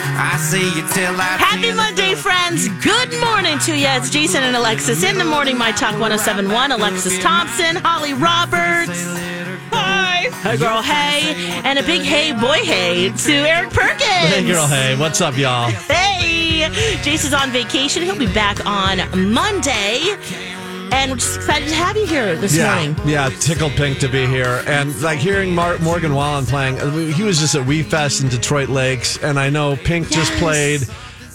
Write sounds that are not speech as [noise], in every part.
I see you till I Happy Monday, friends. Good morning to you. It's Jason and Alexis in the morning. My Talk 1071. Alexis Thompson, Holly Roberts. Hi. Hey, girl, hey. And a big hey, boy, hey to Eric Perkins. Hey, girl, hey, what's up, y'all? Hey. Jason's on vacation. He'll be back on Monday. And we're just excited to have you here this yeah, morning. yeah, tickled pink to be here, and like hearing Mar- Morgan Wallen playing. uh, He was just at We Fest in Detroit Lakes, and I know Pink just played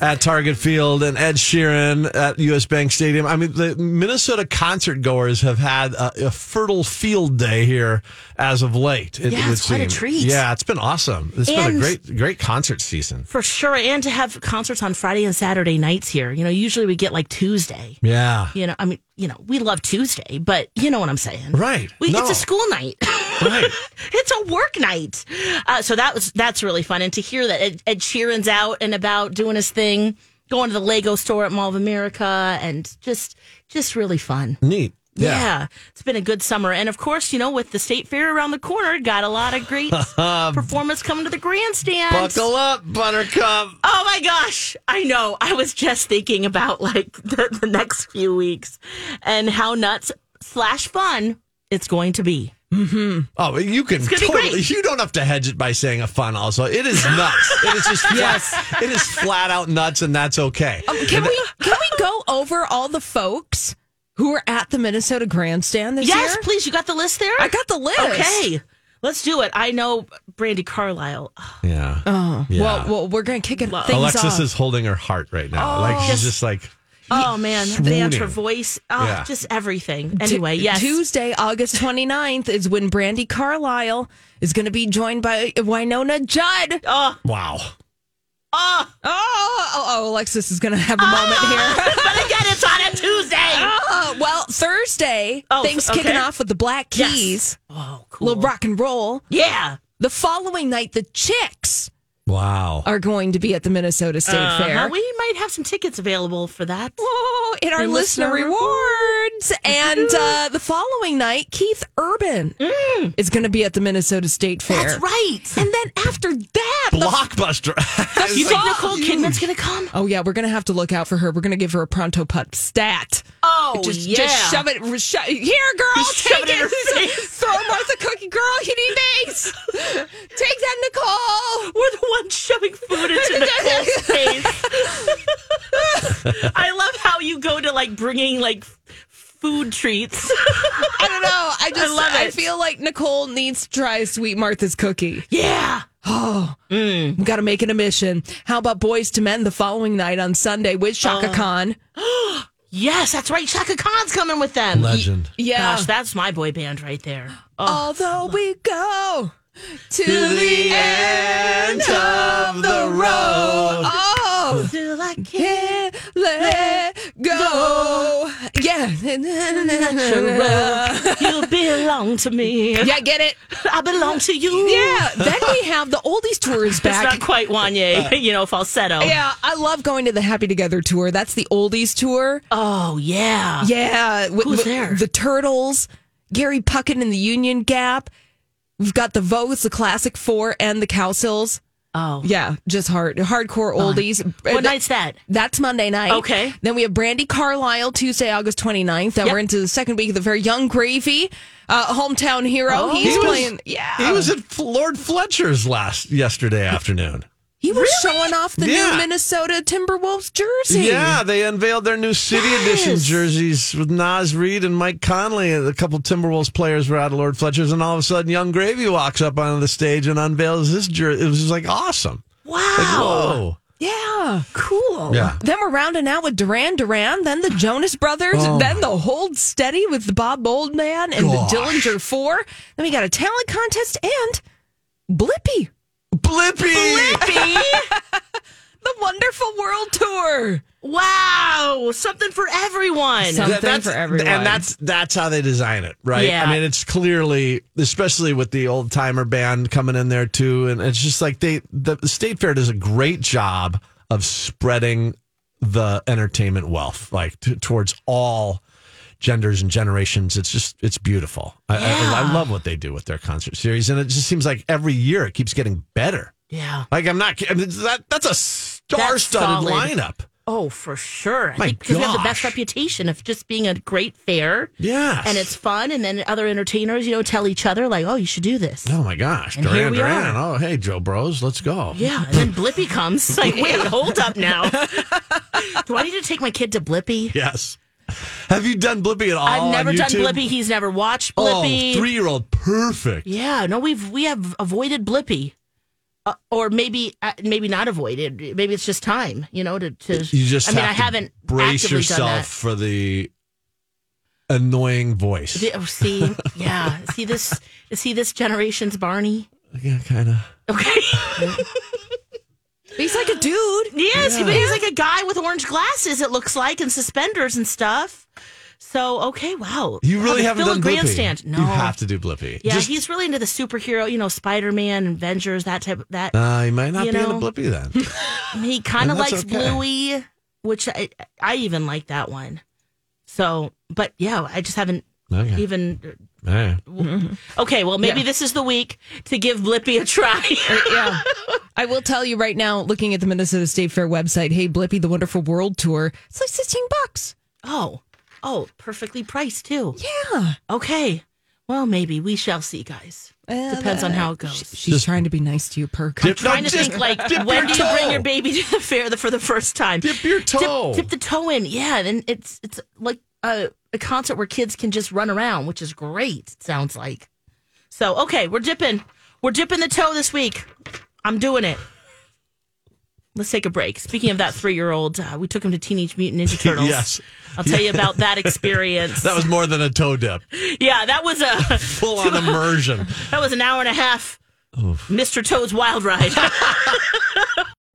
at Target Field and Ed Sheeran at U.S. Bank Stadium. I mean, the Minnesota concert goers have had a, a fertile field day here as of late. It, Yeah, would it's quite a seem. treat. Yeah, it's been awesome. It's been a great, great concert season. For sure. And to have concerts on Friday and Saturday nights here. You know, usually we get like Tuesday. Yeah, You know, I mean, you know, we love Tuesday, but you know what I'm saying. right. We, No. It's a school night. [laughs] Right. [laughs] it's a work night. Uh, so that was that's really fun. And to hear that Ed, Ed Sheeran's out and about doing his thing, going to the Lego store at Mall of America, and just just really fun. Neat. Yeah. it's been a good summer, and of course, you know, with the state fair around the corner, got a lot of great [laughs] [laughs] performance coming to the grandstand. Buckle up, Buttercup. Oh my gosh. I know. I was just thinking about like the, the next few weeks and how nuts slash fun it's going to be. Mm-hmm. Oh, you can gonna be totally. great. You don't have to hedge it by saying a fun. Also, it is [laughs] nuts. it is just yes. It is flat out nuts, and that's okay. Um, can we can we go over all the folks who were at the Minnesota Grandstand this Yes, year? Yes, please. You got the list there? I got the list. Okay. Let's do it. I know Brandi Carlile. [sighs] yeah. Oh, Yeah. well, well, we're gonna kick it things Alexis off. is holding her heart right now. like she's Yes. just like Oh man, the dance, her swooning. voice, oh, Yeah. just everything. Anyway, yes. Tuesday, August 29th is when Brandi Carlile is going to be joined by Wynonna Judd. Oh, wow. oh, Oh, oh, oh Alexis is going to have a oh. moment here. [laughs] but again, it's on a Tuesday. Oh, well, Thursday, Oh, things okay. kicking off with the Black Yes. Keys, Oh, cool. little rock and roll. Yeah. The following night, the Chicks Wow. are going to be at the Minnesota State Uh-huh. Fair. We might have some tickets available for that. Oh, in our And listener, listener rewards. And uh, the following night, Keith Urban is going to be at the Minnesota State Fair. Mm. That's right. And then after that, the- Blockbuster. [laughs] You think Nicole Kidman's going to come? oh yeah, we're going to have to look out for her. We're going to give her a Pronto Pup stat. Oh, just, yeah. just shove it. Sho- here, girl, Just shove take it in her [laughs] face. Throw Martha Cookie, girl. You need base. take that, Nicole. We're the ones shoving food into Nicole's [laughs] face. I love how you go to like bringing like food treats. I don't know. I [laughs] just love it. I feel like Nicole needs to try Sweet Martha's cookie. yeah. Oh. We got to make it a mission. How about Boyz II Men the following night on Sunday with Chaka Uh. Khan? [gasps] Yes, that's right. Chaka Khan's coming with them. Legend. Yeah. Gosh, that's my boy band right there. Oh, Although we go to, the end of the road. Oh, till I can't can't let go. Yeah. you belong to me. yeah, get it? I belong to you. Yeah. Then we have the oldies tour is It's [laughs] not quite Wanya, uh, [laughs] you know, falsetto. Yeah, I love going to the Happy Together tour. That's the oldies tour. Oh, yeah. Yeah, with, Who's with there? The Turtles, Gary Puckett and the Union Gap. We've got the Vogues, the Classic Four, and the Cowsills. Oh. Yeah, just hard, hardcore oldies. What night's that? That's Monday night. Okay. Then we have Brandi Carlile Tuesday, August 29th. Then Yep. we're into the second week of the very Young Gravy, uh, hometown hero. Oh. He's He was- playing. yeah. He was at Lord Fletcher's last yesterday afternoon. He was showing off the Yeah. new Minnesota Timberwolves jersey. Yeah, they unveiled the new Minnesota Timberwolves jersey. Yeah, they unveiled their new City Edition jerseys with Naz Reid and Mike Conley. A couple Timberwolves players were out of Lord Fletcher's, and all of a sudden, Young Gravy walks up onto the stage and unveils his jersey. It was just like awesome. Wow. Like, whoa. Yeah. Cool. Yeah. Then we're rounding out with Duran Duran, then the Jonas Brothers, Oh. then the Hold Steady with the Bob Moldman and Gosh. the Dillinger Four. Then we got a talent contest and Blippi, Blippi! Blippi [laughs] The Wonderful World Tour. Wow. Something for everyone. Something That's- for everyone. And that's that's how they design it, right? Yeah. I mean, it's clearly, especially with the old timer band coming in there too, and it's just like they the, the state fair does a great job of spreading the entertainment wealth like t- towards all genders and generations. It's just it's beautiful. I, I, I love what they do with their concert series, and it just seems like every year it keeps getting better. yeah. Like I'm not I mean, that that's a star-studded lineup. Oh, for sure. I My think because we have the best reputation of just being a great fair. Yeah. And it's fun. And then other entertainers, you know, tell each other, like, oh, you should do this. Oh my gosh, And here Duran we Duran. are. Oh, hey, Joe Bros, let's go. Yeah. And then Blippi comes. [laughs] Like, wait, [laughs] hold up now. [laughs] do I need to take my kid to Blippi? Yes. Have you done Blippi at all? I've never on done? Blippi. He's never watched Oh, Blippi. three year old, perfect. Yeah, no, we've we have avoided Blippi, uh, or maybe uh, maybe not avoided. Maybe it's just time, you know, to. to You just I mean, I haven't brace yourself for the annoying voice. The- oh, see, yeah, see this. See this generation's Barney. [laughs] yeah, kind of. Okay. [laughs] He's like a dude. yes, but he's like a guy with orange glasses. It looks like and suspenders and stuff. So okay, wow. You really haven't done Blippi. Grandstand. No, You have to do Blippi. Yeah, Just, he's really into the superhero. You know, Spider Man, Avengers, that type of that. uh, he might not be know. into Blippi then. [laughs] He kind of likes okay. Bluey, which I I even like that one. So, but yeah, I just haven't Okay. even. Yeah. [laughs] Okay, well, maybe Yeah. this is the week to give Blippi a try. [laughs] Uh, yeah. I will tell you right now, looking at the Minnesota State Fair website, hey, Blippi, the Wonderful World Tour, it's like 16 bucks. oh, oh, perfectly priced too. Yeah. Okay, well, maybe we shall see, guys. Uh, Depends on how it goes. She's trying to be nice to you, Perk. Dip- trying no, to just think like dip when do you bring toe. your baby to the fair the- for the first time? Dip your toe. Dip, the toe in, yeah. Then it's it's like a, a concert where kids can just run around, which is great. It sounds like. So okay, we're dipping, we're dipping the toe this week. I'm doing it. Let's take a break. Speaking of that three year old, uh, we took him to Teenage Mutant Ninja [laughs] Turtles. Yes. I'll tell you about that experience. [laughs] That was more than a toe dip. [laughs] yeah, that was a Full on immersion. that was an hour and a half. Mr. Toad's Wild Ride.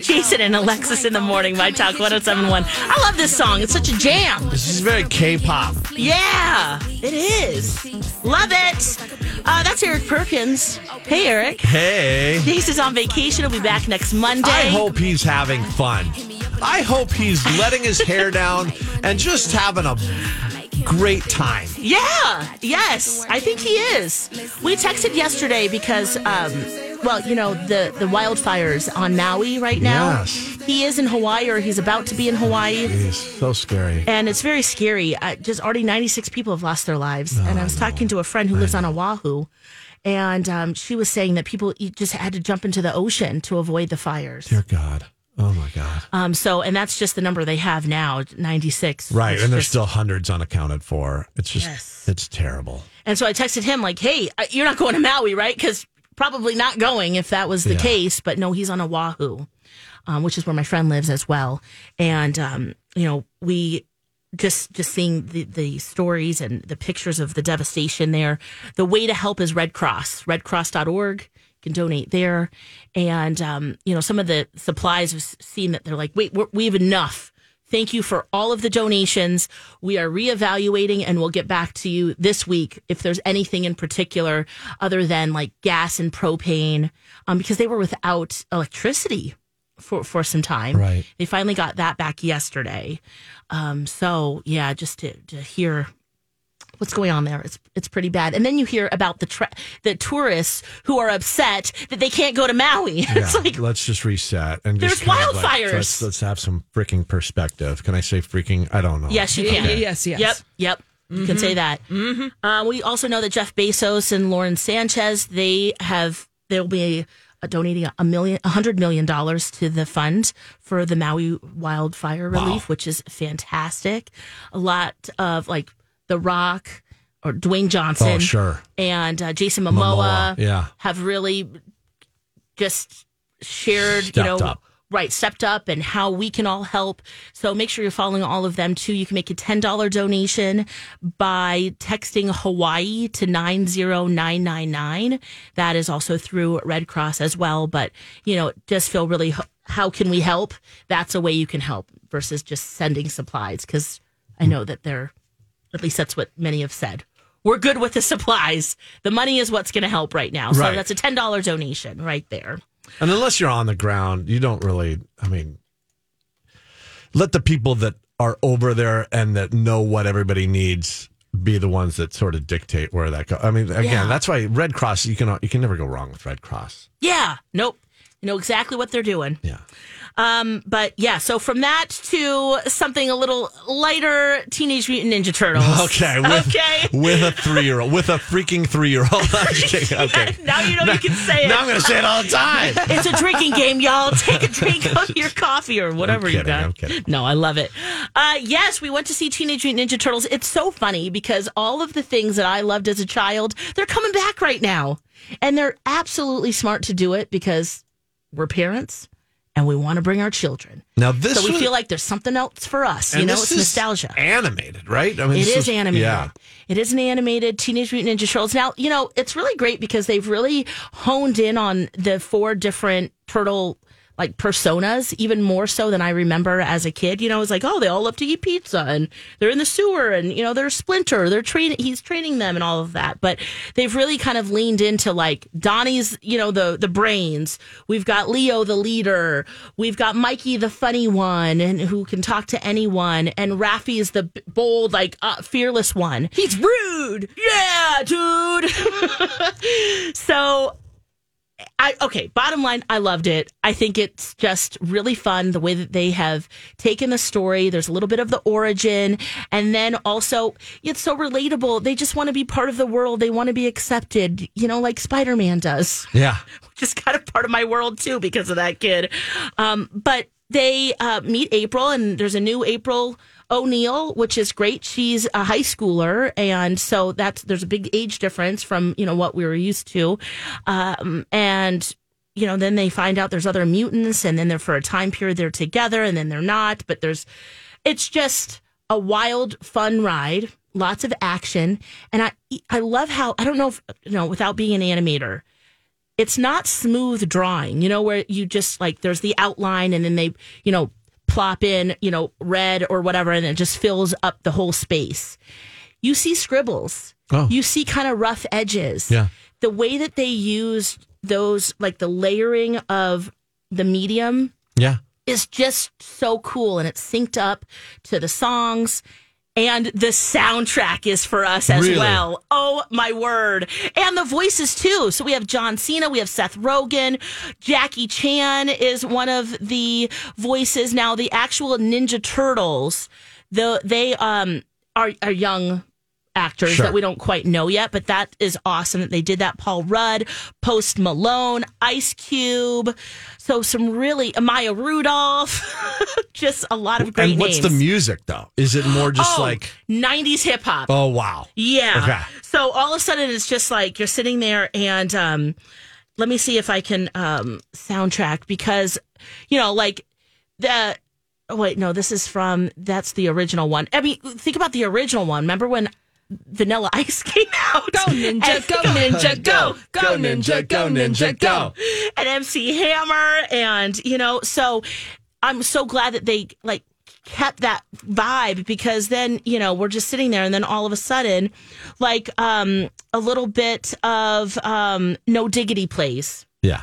Jason and Alexis in the morning, My Talk 1071. I love this song. It's such a jam. This is very K-pop. Yeah, it is. Love it. Uh, that's Eric Perkins. Hey, Eric. Hey. Jason's on vacation. He'll be back next Monday. I hope he's having fun. I hope he's letting his hair down and just having a great time. Yeah, yes, I think he is. We texted yesterday because, um, well, you know, the, the wildfires on Maui right now. Yes. He is in Hawaii or he's about to be in Hawaii. He's so scary. And it's very scary. Uh, just already 96 people have lost their lives. and I was talking to a friend who lives on Oahu, and um, she was saying that people just had to jump into the ocean to avoid the fires. Dear God. Oh my God. Um, so, and that's just the number they have now, 96. Right. And there's just- still hundreds unaccounted for. It's just, Yes. it's terrible. And so I texted him like, "Hey, uh, you're not going to Maui, right? Because probably not going if that was the Yeah. case. But no, he's on Oahu, um, which is where my friend lives as well. And um, you know, we just just seeing the the stories and the pictures of the devastation there. The way to help is Red Cross, redcross.org. You can donate there, and um, you know some of the supplies. We've seen that they're like, wait, we're, we have enough Thank you for all of the donations. We are reevaluating and we'll get back to you this week if there's anything in particular other than like gas and propane, um, because they were without electricity for, for some time. Right. They finally got that back yesterday. Um, so yeah, just to, to hear what's going on there. It's it's pretty bad. And then you hear about the tra- the tourists who are upset that they can't go to Maui. [laughs] it's like let's just reset and There's just kind like, wildfires. let's, let's have some freaking perspective. Can I say freaking? I don't know. yes, you Yeah, can. yes, yes. Yep, yep. You can say that. Mm-hmm. Uh, we also know that Jeff Bezos and Lauren Sanchez they have they'll be uh, donating a million, a hundred million dollars to the fund for the Maui wildfire relief, which is fantastic. A lot of like The Rock or Dwayne Johnson, Oh, sure. and uh, Jason Momoa, Momoa, yeah. have really just shared, Stepped you know, up. right, stepped up and how we can all help. So make sure you're following all of them too. You can make a $10 donation by texting Hawaii to 90999. That is also through Red Cross as well. But, you know, just feel really, how can we help? That's a way you can help versus just sending supplies. Cause I know that they're, at least that's what many have said. We're good with the supplies. The money is what's going to help right now. So Right. that's a $10 donation right there. And unless you're on the ground, you don't really. I mean, let the people that are over there and that know what everybody needs be the ones that sort of dictate where that goes. I mean, again, Yeah. that's why Red Cross. You can you can never go wrong with Red Cross. Yeah. Nope. You know exactly what they're doing. Yeah. Um, but yeah, so from that to something a little lighter, Teenage Mutant Ninja Turtles. Okay. With, okay. With a three year old, with a freaking three year old. okay. now you know you can say it. Now I'm going to say it all the time. [laughs] it's a drinking game, y'all. Take a drink [laughs] of your coffee or whatever you kidding, got. I'm kidding. No, I love it. Uh, yes, we went to see Teenage Mutant Ninja Turtles. It's so funny because all of the things that I loved as a child, they're coming back right now. And they're absolutely smart to do it because we're parents and we want to bring our children. Now this So we was- feel like there's something else for us. You know, it's nostalgia. Animated, right? I mean, It is animated. Yeah. It is an animated Teenage Mutant Ninja Turtles. Now, you know, it's really great because they've really honed in on the four different turtle like personas, even more so than I remember as a kid. You know, it's like, oh, they all love to eat pizza and they're in the sewer and, you know, they're Splinter, they're training, he's training them and all of that. But they've really kind of leaned into like Donnie's, you know, the, the brains. We've got Leo, the leader. We've got Mikey, the funny one and who can talk to anyone. And Raffy is the bold, like, uh, fearless one. He's rude. Yeah, dude. [laughs] so I okay, bottom line, I loved it. I think it's just really fun the way that they have taken the story. There's a little bit of the origin and then also it's so relatable. They just want to be part of the world. They want to be accepted, you know, like Spider-Man does Yeah. [laughs] which is kind of part of my world too because of that kid. Um, but they uh, meet April, and there's a new April O'Neil, which is great. She's a high schooler, and so that's there's a big age difference from you know what we were used to, um, and. You know, then they find out there's other mutants, and then they're for a time period they're together, and then they're not. But there's, it's just a wild, fun ride. Lots of action, and I I love how I don't know if you know without being an animator, it's not smooth drawing, you know, where you just like there's the outline and then they, you know, plop in, you know, red or whatever, and it just fills up the whole space. You see scribbles. Oh. You see kind of rough edges. Yeah. The way that they use those, like the layering of the medium Yeah. is just so cool and it's synced up to the songs and the soundtrack is for us as Really? well. Oh my word. And the voices too. So we have John Cena, we have Seth Rogen, Jackie Chan is one of the voices. Now the actual Ninja Turtles, the they um are are young actors Sure. that we don't quite know yet, but that is awesome that they did that. Paul Rudd, Post Malone, Ice Cube. So some really Maya Rudolph, [laughs] just a lot of great and what's names. the music though? Is it more just oh, like 90s hip hop. oh wow? Yeah. Okay. So all of a sudden it's just like you're sitting there and um let me see if I can um soundtrack because you know like the oh wait no this is from that's the original one. I mean think about the original one. Remember when Vanilla [laughs] Ice came out? Go ninja, And- go ninja, [laughs] go. Go ninja, go ninja, go. and MC Hammer and you know so I'm so glad that they like kept that vibe because then you know we're just sitting there and then all of a sudden like um a little bit of um no diggity plays Yeah.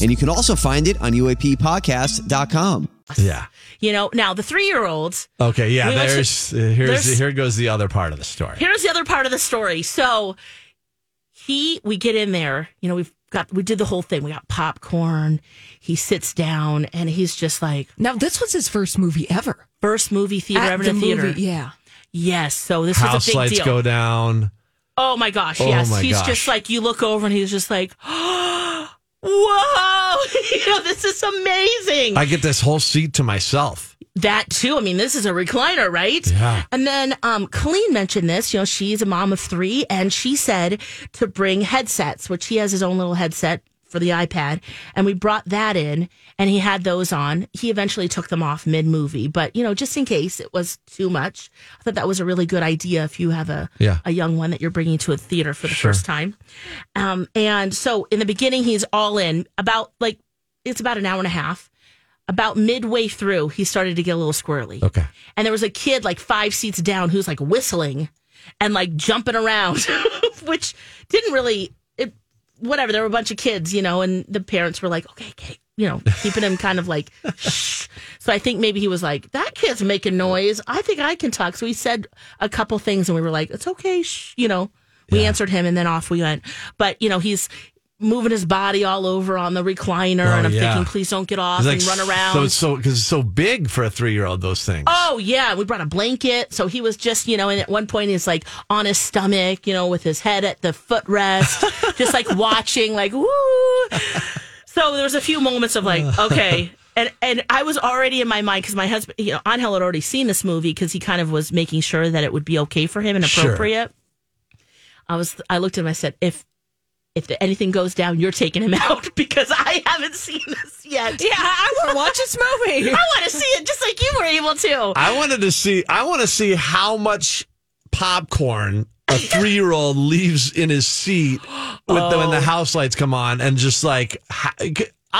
And you can also find it on UAPpodcast.com. Yeah. you know now the three-year-olds Okay. Yeah. We went to- there's uh, here's there's- here goes the other part of the story. here's the other part of the story. So he, we get in there, you know, we've got, we did the whole thing. We got popcorn. He sits down and he's just like, Now, this was his first movie ever. first movie theater At ever the in a theater. movie, yeah. Yes. So this House was a big lights deal. go down. Oh my gosh. Oh yes. my he's gosh. just like, you look over and he's just like, [gasps] whoa, [laughs] you know, this is amazing. I get this whole seat to myself. That too. I mean, this is a recliner, right? Yeah. And then um, Colleen mentioned this. You know, she's a mom of three, and she said to bring headsets, which he has his own little headset for the iPad, and we brought that in, and he had those on. He eventually took them off mid movie, but you know, just in case it was too much, I thought that was a really good idea if you have a Yeah. a young one that you're bringing to a theater for the Sure. first time. Um, and so in the beginning, he's all in. About like it's about an hour and a half. About midway through, he started to get a little squirrely. Okay. And there was a kid like five seats down who's like whistling and like jumping around, [laughs] which didn't really, whatever. There were a bunch of kids, you know, and the parents were like, okay, okay, you know, [laughs] keeping him kind of like, shh. So I think maybe he was like, that kid's making noise. I think I can talk. So he said a couple things and we were like, it's okay, shh, you know. We answered him and then off we went. But, you know, he's moving his body all over on the recliner. Oh, and I'm yeah. thinking, please don't get off It's and run around. So it's so because it's so big for a three year old. Those things. Oh yeah, we brought a blanket, so he was just you know, and at one point he's like on his stomach, you know, with his head at the footrest, [laughs] just like watching, like woo. So there was a few moments of like, [laughs] okay. And, and I was already in my mind because my husband, you know, Angel had already seen this movie because he kind of was making sure that it would be okay for him and Sure. appropriate. I was, I looked at him, I said, if if anything goes down, you're taking him [laughs] out because I haven't seen this yet. Yeah, I want to [laughs] watch this movie. I want to see it just like you were able to. I wanted to see. I want to see how much popcorn a [laughs] three year old leaves in his seat with the, when Oh. the house lights come on, and just like ha-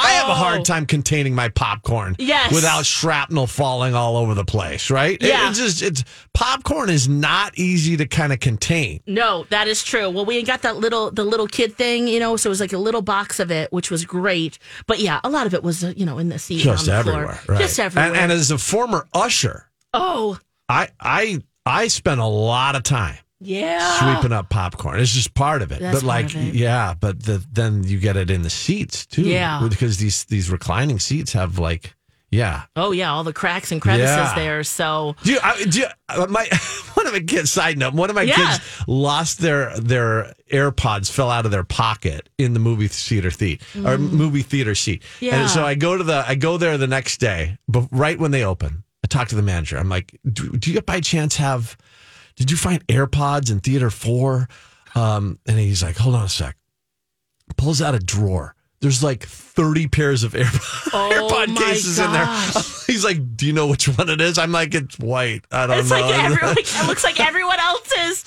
I have a Oh. hard time containing my popcorn. Yes. without shrapnel falling all over the place. Right? It- Yeah. it's just it's popcorn is not easy to kind of contain. No, that is true. Well, we got that little the little kid thing, you know, so it was like a little box of it, which was great. But yeah, a lot of it was, uh, you know, in the seat, Just on the everywhere, floor, right? just everywhere. And, and as a former usher, oh, I I I spent a lot of time yeah, sweeping up popcorn. It's just part of it. That's but like, it. yeah, but the, then you get it in the seats too. Yeah. because these these reclining seats have like, yeah. Oh yeah, all the cracks and crevices Yeah. there. So Do you, I, do you, uh, my [laughs] one of my kids? Side note: One of my Yeah. kids lost their their AirPods, fell out of their pocket in the movie theater seat or movie theater seat. Mm. Yeah. And so I go to the I go there the next day, but right when they open, I talk to the manager. I'm like, do, do you by chance have? Did you find AirPods in theater four? Um, and he's like, hold on a sec. Pulls out a drawer. There's like 30 pairs of [laughs] AirPod, Oh AirPod cases in there. [laughs] He's like, do you know which one it is? I'm like, it's white. I don't it's know. [laughs] like everyone, it looks like everyone else's.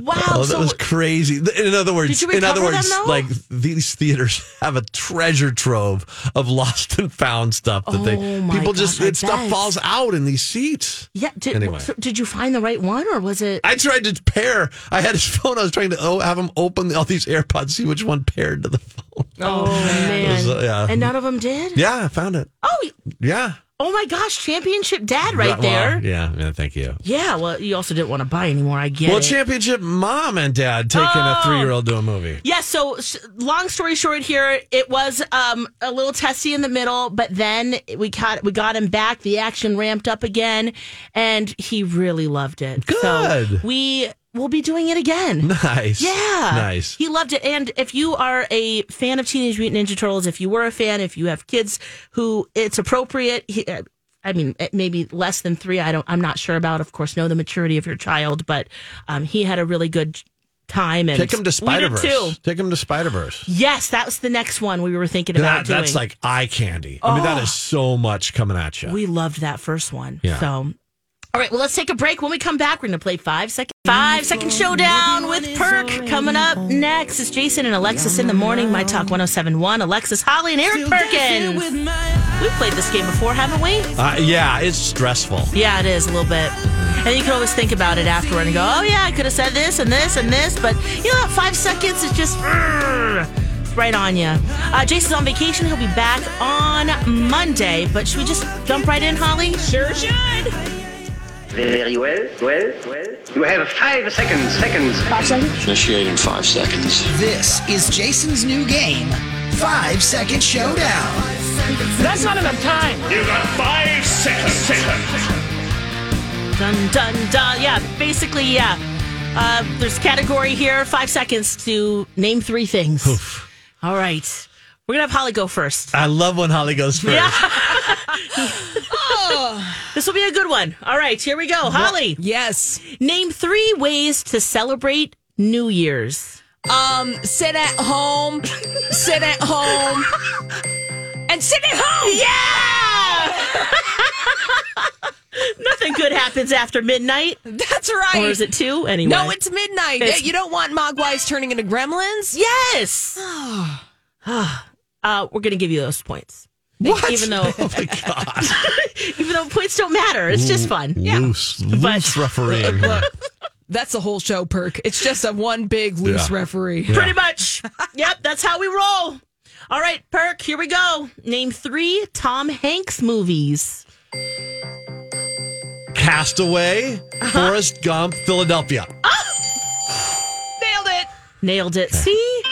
Wow. Oh, that so was crazy. In other words, Did you in other words, them, like these theaters [laughs] have a treasure trove of lost and found stuff that they Oh, my people just I it, stuff falls out in these seats. yeah. Did, Anyway. so did you find the right one, or was it? I tried to pair. I had his [laughs] phone. I was trying to oh, have him open all these AirPods, see which one paired to the [laughs] phone. oh man, was, uh, yeah. and none of them did. Yeah, I found it. Oh, Yeah, oh my gosh, championship dad right Well, there. yeah, yeah. Thank you. Yeah, well, you also didn't want to buy anymore. I get Well, it. championship mom and dad taking a Oh. three year old to a movie. yeah, so long story short here, it was um, a little testy in the middle, but then we got we got him back. The action ramped up again, and he really loved it. So Good. we will be doing it again. [laughs] Nice. Yeah. Nice. He loved it. And if you are a fan of Teenage Mutant Ninja Turtles, if you were a fan, if you have kids who it's appropriate, he, uh, I mean, maybe less than three. I don't. I'm not sure about. Of course, know the maturity of your child, but um, he had a really good time. And Take him to Spider. Verse. Take him to Spider Verse. Yes, that was the next one we were thinking about That, that's doing. like eye candy. I mean, that is so much coming at you. We loved that first one. Yeah. So, all right, well, let's take a break. When we come back, we're going to play five second five second showdown with Perk coming up next. It's Jason and Alexis in the morning. My Talk 1071. Alexis Holly and Eric Perkins. We've played this game before, haven't we? Uh, yeah, it's stressful. Yeah, it is a little bit. And you can always think about it afterward and go, oh, yeah, I could have said this and this and this. But, you know, five seconds is just "Urgh," right on you. Uh, Jason's on vacation. He'll be back on Monday. But should we just jump right in, Holly? Sure should. Very well, well, well. You have five seconds, seconds. Initiating five seconds. This is Jason's new game, Five Second Showdown. That's not enough time. You got five seconds. Dun, dun, dun. Yeah, basically, yeah. Uh, there's a category here. Five seconds to name three things. All right. We're going to have Holly go first. I love when Holly goes first. [laughs] [sighs] This will be a good one. All right, here we go. Holly, Yes. name three ways to celebrate New Year's. Um, sit at home, sit at home, and sit at home. [laughs] Yeah! [laughs] Nothing good happens after midnight. That's right. Or is it two? Anyway. No, it's midnight. It's- you don't want Mogwais turning into gremlins. Yes! [sighs] [sighs] uh, we're going to give you those points. What? Even though, [laughs] Oh my God. [laughs] even though points don't matter, it's just fun. Loose, loose refereeing. [laughs] here. That's the whole show, Perk. It's just a one big loose Yeah. referee. Pretty much. yep, that's how we roll. All right, Perk, here we go. Name three Tom Hanks movies. Castaway, Uh-huh. Forrest Gump, Philadelphia. Nailed it. Nailed it. See?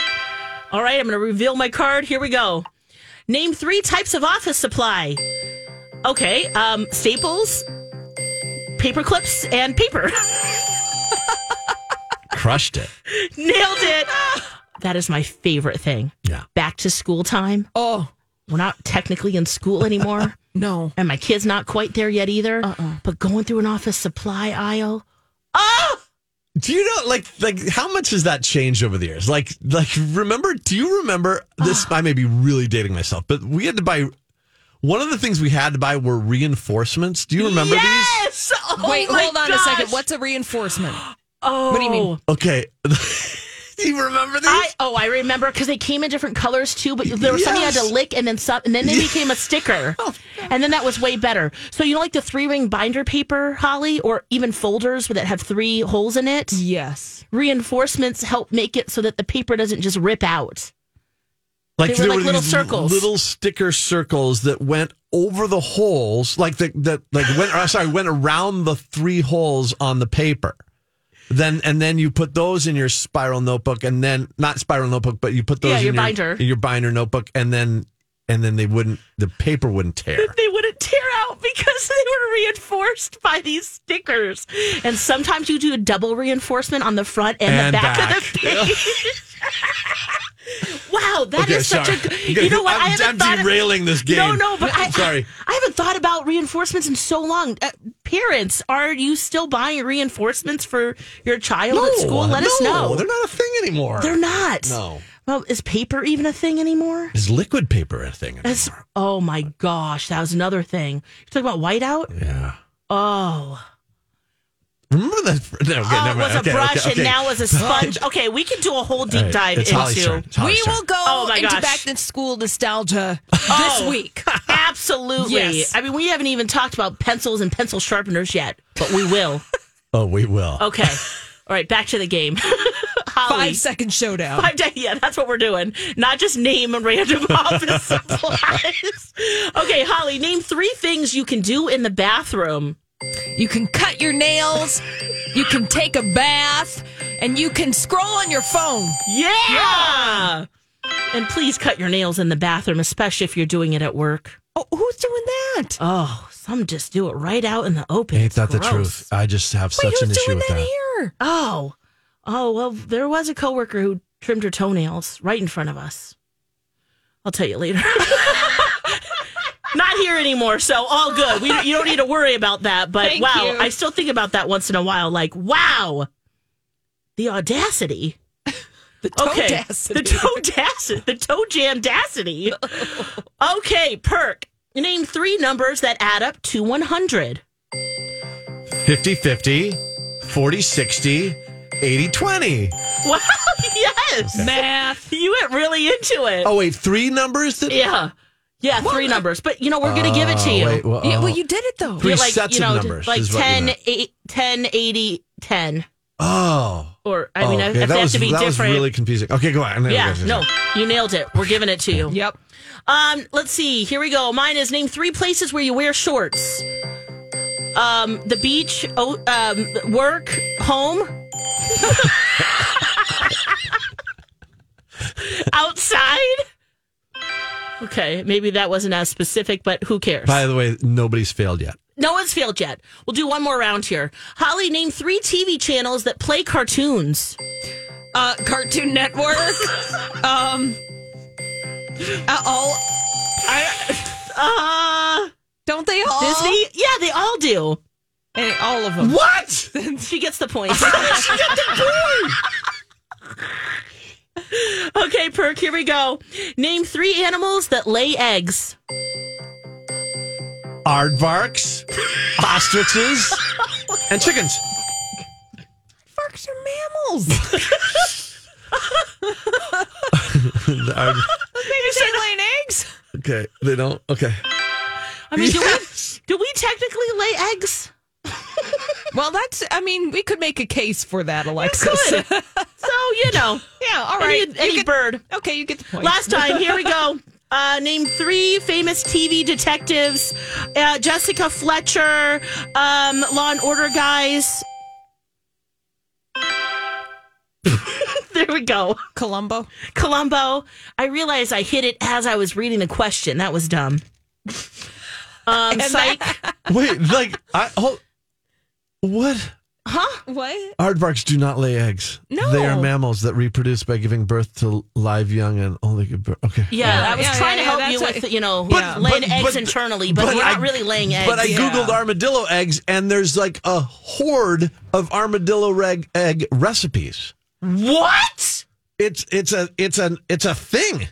All right, I'm going to reveal my card. Here we go. Name three types of office supply. Okay, um, staples, paper clips, and paper. [laughs] Crushed it. Nailed it. That is my favorite thing. Yeah. Back to school time. Oh We're not technically in school anymore. [laughs] no. and my kid's not quite there yet either. But going through an office supply aisle. Oh! Do you know, like, like how much has that changed over the years? Like, like, remember? Do you remember this? Ah. I may be really dating myself, but we had to buy. One of the things we had to buy were reinforcements. Do you remember these? Yes! Oh Wait, hold on gosh. a second. What's a reinforcement? [gasps] Oh. What do you mean? Okay. [laughs] do you remember these? I, oh, I remember because they came in different colors too, but there was some you had to lick and then some, and then they became a sticker, [laughs] oh, and then that was way better. So you know, like the three ring binder paper, Holly, or even folders that have three holes in it. Yes. Reinforcements help make it so that the paper doesn't just rip out. like They were like little circles. little sticker circles that went over the holes, like the that like went. or, sorry, went around the three holes on the paper. Then and then you put those in your spiral notebook, and then not spiral notebook, but you put those Yeah, in your binder. in your binder notebook, and then and then they wouldn't the paper wouldn't tear. [laughs] they wouldn't tear out because they were reinforced by these stickers. And sometimes you do a double reinforcement on the front and, And the back, back. of the page. [laughs] wow, that is Okay, such sorry. a good. You know what? I'm, I haven't I'm thought of- derailing this game. No, no, but [laughs] I, sorry. I, haven't thought about reinforcements in so long. Uh, parents, are you still buying reinforcements for your child at school? Let us know. They're not a thing anymore. They're not. No. Well, is paper even a thing anymore? Is liquid paper a thing anymore? Oh my gosh, that was another thing. You're talking about whiteout? yeah. Oh. Remember that? No, okay, oh, it was mind. a Okay, brush okay, and now it was a sponge. Okay, we can do a whole deep All right, dive it's into. turn. It's Holly's we turn. will go Oh, into gosh. back to school nostalgia Oh. this week. [laughs] Absolutely. Yes. I mean, we haven't even talked about pencils and pencil sharpeners yet, but we will. [laughs] Oh, we will. Okay. All right, back to the game. [laughs] Holly. Five second showdown. Five day, yeah, that's what we're doing. Not just name a random office supplies. Okay, Holly, name three things you can do in the bathroom. You can cut your nails, you can take a bath, and you can scroll on your phone. Yeah. And please cut your nails in the bathroom, especially if you're doing it at work. Oh, who's doing that? Oh, some just do it right out in the open. Ain't It's that the truth? I just have Wait, such an who's issue doing with that, that. here? Oh, oh well, there was a coworker who trimmed her toenails right in front of us. I'll tell you later. [laughs] Not here anymore, so all good. We you don't need to worry about that. But Thank wow, you. I still think about that once in a while. Like, wow, the audacity. [laughs] The Okay, toadacity. the toadacity, the toe jamdacity. Okay, perk. Name three numbers that add up to one hundred. 50 50, 40 60, 80 20. Wow, [laughs] yes, Math. you went really into it. Oh, wait, three numbers? That, Yeah. Yeah, three numbers. But, you know, we're going to give it to you. Wait, well, Yeah, well, you did it though. Three like, sets you know, of numbers like is 10, 8, 10, 80, 10. Oh. Or, I mean, Oh, if okay. they that have was, to be that different. was really confusing. Okay, go on. yeah, no, you nailed it. We're giving it to you. Yep. Um, let's see. Here we go. Mine is name three places where you wear shorts. Um, the beach, oh, um, work, home. [laughs] [laughs] Outside. Okay, maybe that wasn't as specific, but who cares? By the way, nobody's failed yet. No one's failed yet. We'll do one more round here. Holly, name three TV channels that play cartoons. Uh, Cartoon Network. um. Uh, all Uh, don't they all? Disney? Yeah, they all do. Eh, all of them. What? [laughs] She gets the point. [laughs] she got the point. [laughs] [laughs] okay, Perk, here we go. Name three animals that lay eggs. Aardvarks, [laughs] ostriches, and chickens. Sharks are mammals. The aard- Maybe say laying eggs. okay, they don't. Okay. I mean, do we do we technically lay eggs? Well, that's. I mean, we could make a case for that, Alexis. Could. [laughs] so you know, yeah. All any, any get- bird. Okay, you get the point. Last time, here we go. [laughs] Uh, name three famous TV detectives: uh, Jessica Fletcher, um, Law and Order guys. [laughs] there we go. Columbo. Columbo. I realized I hit it as I was reading the question. That was dumb. Um, psych. Wait, like I hold. What? huh? What? Aardvarks do not lay eggs. No. They are mammals that reproduce by giving birth to live young and only give birth. Okay. Yeah, Yeah, I was yeah, trying yeah, to help you that's with, what- you know, But- laying but- eggs but- internally, but, but we're not I- really laying eggs. But I Yeah. googled armadillo eggs, and there's like a horde of armadillo reg- egg recipes. what? It's it's a it's a it's a thing.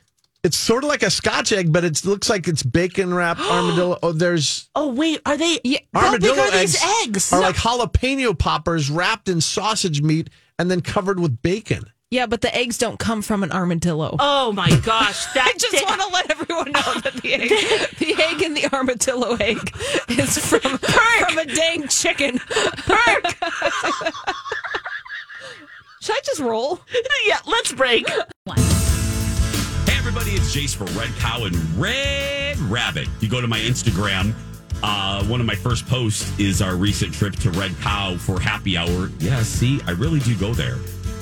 It's sort of like a Scotch egg, but it looks like it's bacon wrapped [gasps] armadillo. Oh, there's Oh wait, are they? Yeah, how big armadillo are these eggs, eggs? are like jalapeno poppers wrapped in sausage meat and then covered with bacon. Yeah, but the eggs don't come from an armadillo. oh my gosh, [laughs] that I just want to let everyone know that the egg, [laughs] the egg in the armadillo egg is from, [laughs] from a dang chicken. Perk. Should I just roll? yeah, let's break. Hey, everybody, it's Jace for Red Cow and Red Rabbit. You go to my Instagram. Uh, one of my first posts is our recent trip to Red Cow for happy hour. Yeah, see, I really do go there.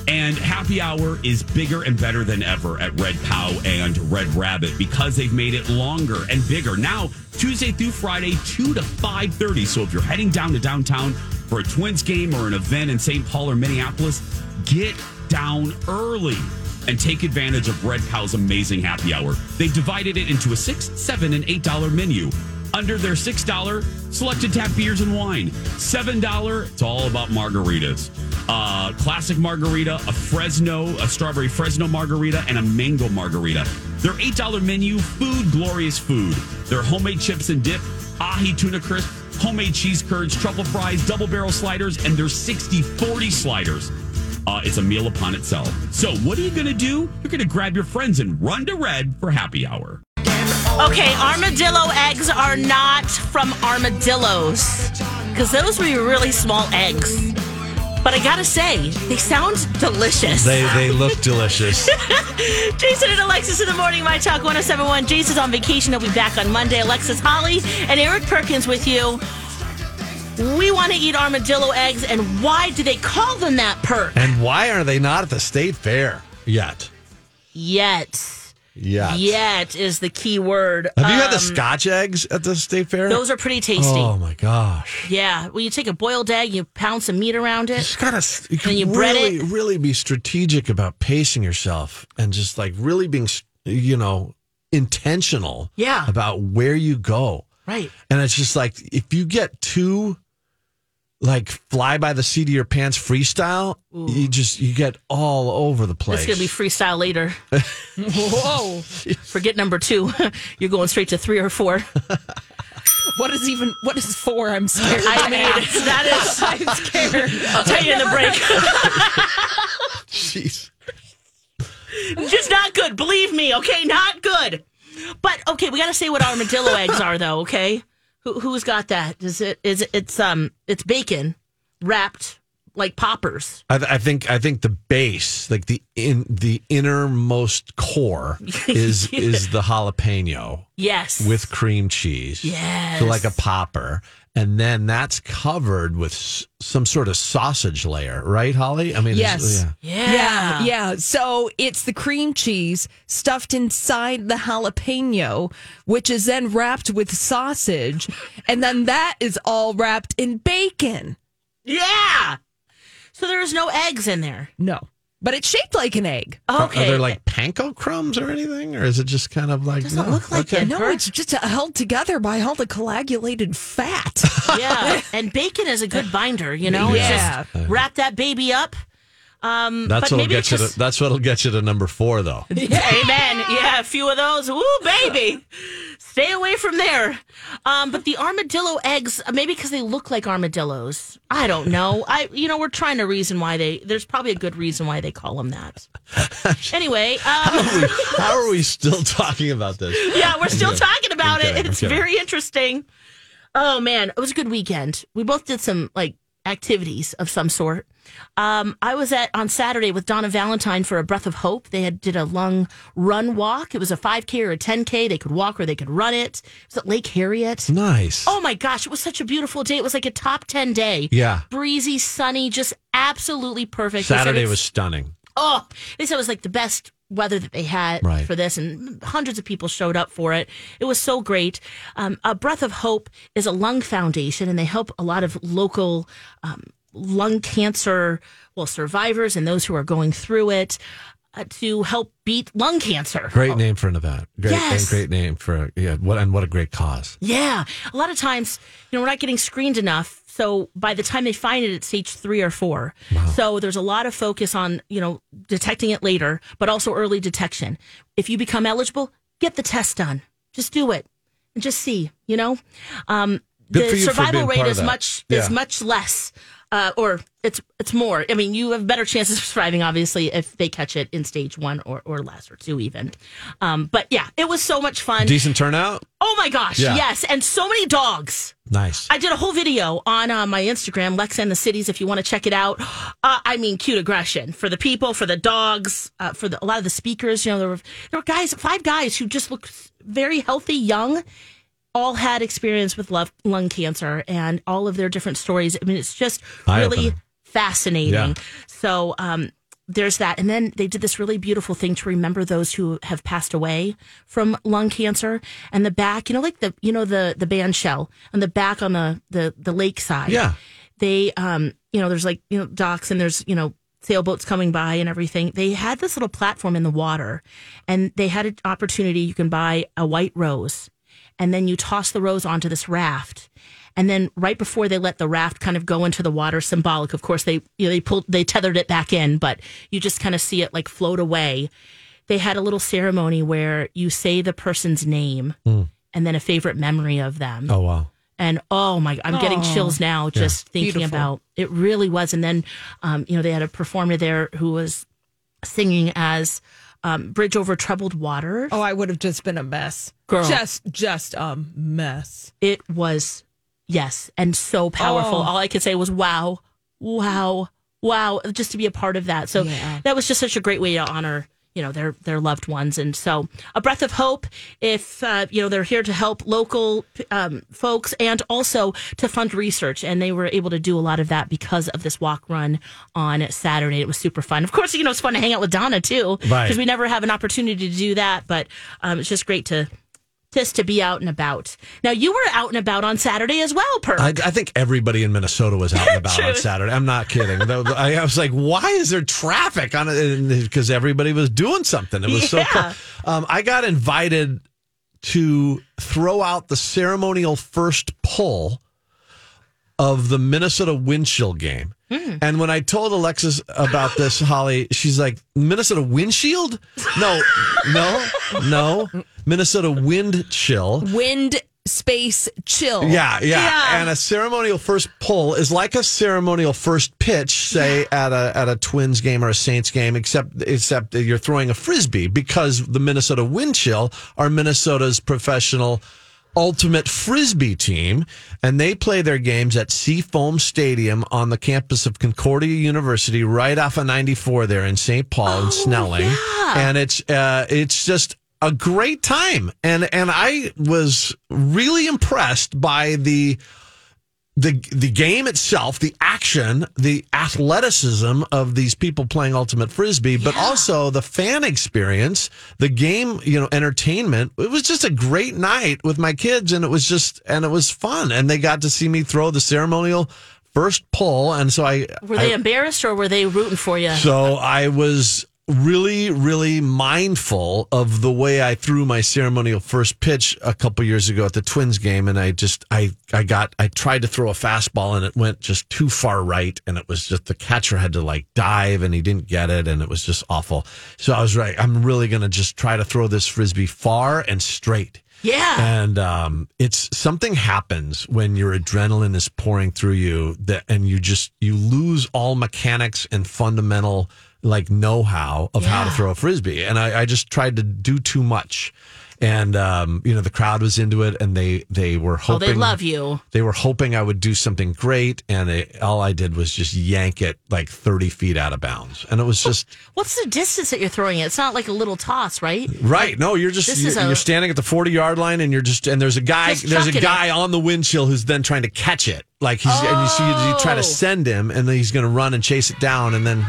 And happy hour is bigger and better than ever at Red Cow and Red Rabbit because they've made it longer and bigger. Now, Tuesday through Friday, 2 to 5.30. So if you're heading down to downtown for a Twins game or an event in St. Paul or Minneapolis, get down early and take advantage of Red Cow's amazing happy hour. They've divided it into a six, seven, and eight dollar menu. Under their six dollar selected tap beers and wine. Seven dollar, it's all about margaritas. Uh, classic margarita, a Fresno, a strawberry Fresno margarita, and a mango margarita. Their eight dollar menu, food, glorious food. Their homemade chips and dip, ahi tuna crisp, homemade cheese curds, truffle fries, double barrel sliders, and their 60 40 sliders. Uh, it's a meal upon itself. So, what are you going to do? You're going to grab your friends and run to Red for happy hour. Okay, armadillo eggs are not from armadillos because those would be really small eggs. But I gotta say, they sound delicious. They they look delicious. [laughs] Jason and Alexis in the morning, My Talk 1071. Jason's on vacation. He'll be back on Monday. Alexis Holly and Eric Perkins with you. We want to eat armadillo eggs, and why do they call them that perk? and why are they not at the state fair yet? Yet. Yet. Yet is the key word. Have you had the Um, Scotch eggs at the state fair? Those are pretty tasty. Oh my gosh! Yeah, when you take a boiled egg, you pound some meat around You it. just gotta you can And you bread really really be strategic about pacing yourself and just like really being you know intentional Yeah. about where you go. Right. And it's just like if you get too like fly by the seat of your pants freestyle, you just you get all over the place. It's going to be freestyle later. [laughs] Whoa. Forget number two. [laughs] You're going straight to three or four. [laughs] What is even what is four? I'm scared. I mean, that is. I'm scared. I'll tell you in the break. Jeez. Just not good. Believe me. Okay, not good. But okay, we got to say what armadillo eggs are, though. Okay, Who, who's got that? Is it? Is it? It's um, it's bacon wrapped like poppers. I, th- I think I think the base, like the in the innermost core, [laughs] is is the jalapeno Yes. with cream cheese. Yes. so like a popper, and then that's covered with s- some sort of sausage layer, right, Holly? I mean, it's- Yes. yeah. Yeah, yeah. So it's the cream cheese stuffed inside the jalapeno, which is then wrapped with sausage, and then that is all wrapped in bacon. Yeah. So there's no eggs in there. No, but it's shaped like an egg. Are- Okay. Are there like panko crumbs or anything, or is it just kind of like Doesn't no? look like okay. it. No, it's just uh, held together by all the coagulated fat. [laughs] yeah, and bacon is a good binder. You know, Yeah. it's just wrap that baby up. Um, That's what'll get you. just, To, that's what'll get you to number four, though. [laughs] Amen. Yeah, a few of those. Ooh, baby. Stay away from there. Um, but the armadillo eggs, uh, maybe because they look like armadillos. I don't know. I, you know, we're trying to reason why they. There's probably a good reason why they call them that. [laughs] Anyway, um, How are we still talking about this? yeah, we're still talking about Okay, it. It's okay. very interesting. Oh man, it was a good weekend. We both did some like activities of some sort. Um, I was at on Saturday with Donna Valentine for a Breath of Hope. They had did a lung run walk. It was a 5K or a 10K. They could walk or they could run it. It was at Lake Harriet. Nice. Oh my gosh, it was such a beautiful day. It was like a top 10 day. Yeah. Breezy, sunny, just absolutely perfect. Saturday was stunning. Oh, they said it was like the best weather that they had Right. for this, and hundreds of people showed up for it. It was so great. Um, a Breath of Hope is a lung foundation, and they help a lot of local um, lung cancer well survivors and those who are going through it uh, to help beat lung cancer. Great name for an event. Great, Yes. great name for yeah. What and what a great cause. Yeah. A lot of times, you know, we're not getting screened enough. So by the time they find it, it's stage three or four. So there's a lot of focus on, you know, detecting it later, but also early detection. If you become eligible, get the test done. Just do it and just see, you know? Um, the for you for survival rate is much Yeah. is much less. Uh, or it's it's more. I mean, you have better chances of surviving, obviously, if they catch it in stage one or, or less or two, even. Um, but yeah, it was so much fun. Decent turnout. Oh my gosh, Yeah. yes. And so many dogs. Nice. I did a whole video on uh, my Instagram, Lex and the Cities, if you want to check it out. Uh, I mean, cute aggression for the people, for the dogs, uh, for the, a lot of the speakers. You know, there were, there were guys, five guys who just looked very healthy, young, all had experience with love, lung cancer and all of their different stories. I mean, it's just really Eye-opening. fascinating. Yeah. So, um, there's that. And then they did this really beautiful thing to remember those who have passed away from lung cancer. And the back, you know, like the, you know, the, the band shell and the back on the, the, the lake side. Yeah. They, um, you know, there's like, you know, docks and there's, you know, sailboats coming by and everything. They had this little platform in the water and they had an opportunity. You can buy a white rose and then you toss the rose onto this raft. And then right before they let the raft kind of go into the water, symbolic, of course, they you know, they pulled they tethered it back in, but you just kind of see it like float away. They had a little ceremony where you say the person's name and then a favorite memory of them. Oh wow. And oh my, I'm getting chills now just thinking Beautiful. about it. Really was. And then, um, you know, they had a performer there who was singing as um, "Bridge Over Troubled Water." Oh, I would have just been a mess. Girl. Just just a mess. It was yes, and so powerful. Oh. All I could say was wow, wow, wow, just to be a part of that. So Yeah. that was just such a great way to honor you know their their loved ones. And so a breath of hope if uh, you know they're here to help local um, folks and also to fund research. And they were able to do a lot of that because of this walk run on saturday. It was super fun. Of course you know it's fun to hang out with donna too Right. because we never have an opportunity to do that. But um, it's just great to just to be out and about. Now you were out and about on Saturday as well, Per. I, I think everybody in Minnesota was out and [laughs] about on Saturday. I'm not kidding. I, was like, why is there traffic on it? Because everybody was doing something. It was so cool. Um, I got invited to throw out the ceremonial first pull of the Minnesota wind chill game. And when I told Alexis about this, Holly, she's like, Minnesota windshield? No, no, no. Minnesota wind chill. Wind, space, chill. Yeah, yeah, Yeah. And a ceremonial first pull is like a ceremonial first pitch, say at a at a Twins game or a Saints game, except except that you're throwing a frisbee because the Minnesota Wind Chill are Minnesota's professional ultimate frisbee team, and they play their games at Seafoam Stadium on the campus of Concordia University, right off of 94 there in St. Paul and Snelling, and it's uh, it's just a great time, and and I was really impressed by the the the game itself, the action, the athleticism of these people playing ultimate frisbee, but also the fan experience, the game, you know, entertainment. It was just a great night with my kids, and it was just and it was fun, and they got to see me throw the ceremonial first pull, and so I were they I- embarrassed or were they rooting for you? so I was really, really mindful of the way I threw my ceremonial first pitch a couple years ago at the Twins game, and I just I I got I tried to throw a fastball and it went just too far right, and it was just the catcher had to like dive and he didn't get it, and it was just awful. So I was right. I'm really gonna just try to throw this frisbee far and straight. yeah. And um, it's something happens when your adrenaline is pouring through you that, and you just you lose all mechanics and fundamental like know-how of how to throw a frisbee. And I, I just tried to do too much. And um, you know the crowd was into it, and they they were oh, hoping they love you. they were hoping I would do something great, and it, all I did was just yank it like thirty feet out of bounds, and it was just What's the distance that you're throwing it? It's not like a little toss, right? Right. No, you're just you're, a- you're standing at the 40 yard line and you're just and there's a guy there's a guy on the windshield who's then trying to catch it. Like he's and you see you try Oh. to send him and then he's going to run and chase it down and then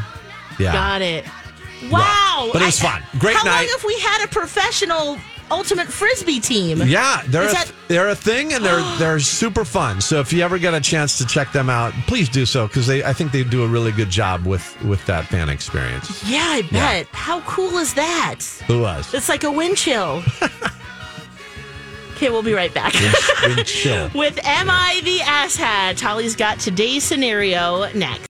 yeah. Got it. Wow. But it was fun. Great how night. long have we had a professional ultimate frisbee team? Yeah, they're a, that- they're a thing and they're [gasps] they're super fun. So if you ever get a chance to check them out, please do so because they I think they do a really good job with with that fan experience. Yeah, I bet. How cool is that? Who was? It's like a wind chill. [laughs] okay, we'll be right back. Wind [laughs] chill. With Am I the Asshat? Holly's got today's scenario next.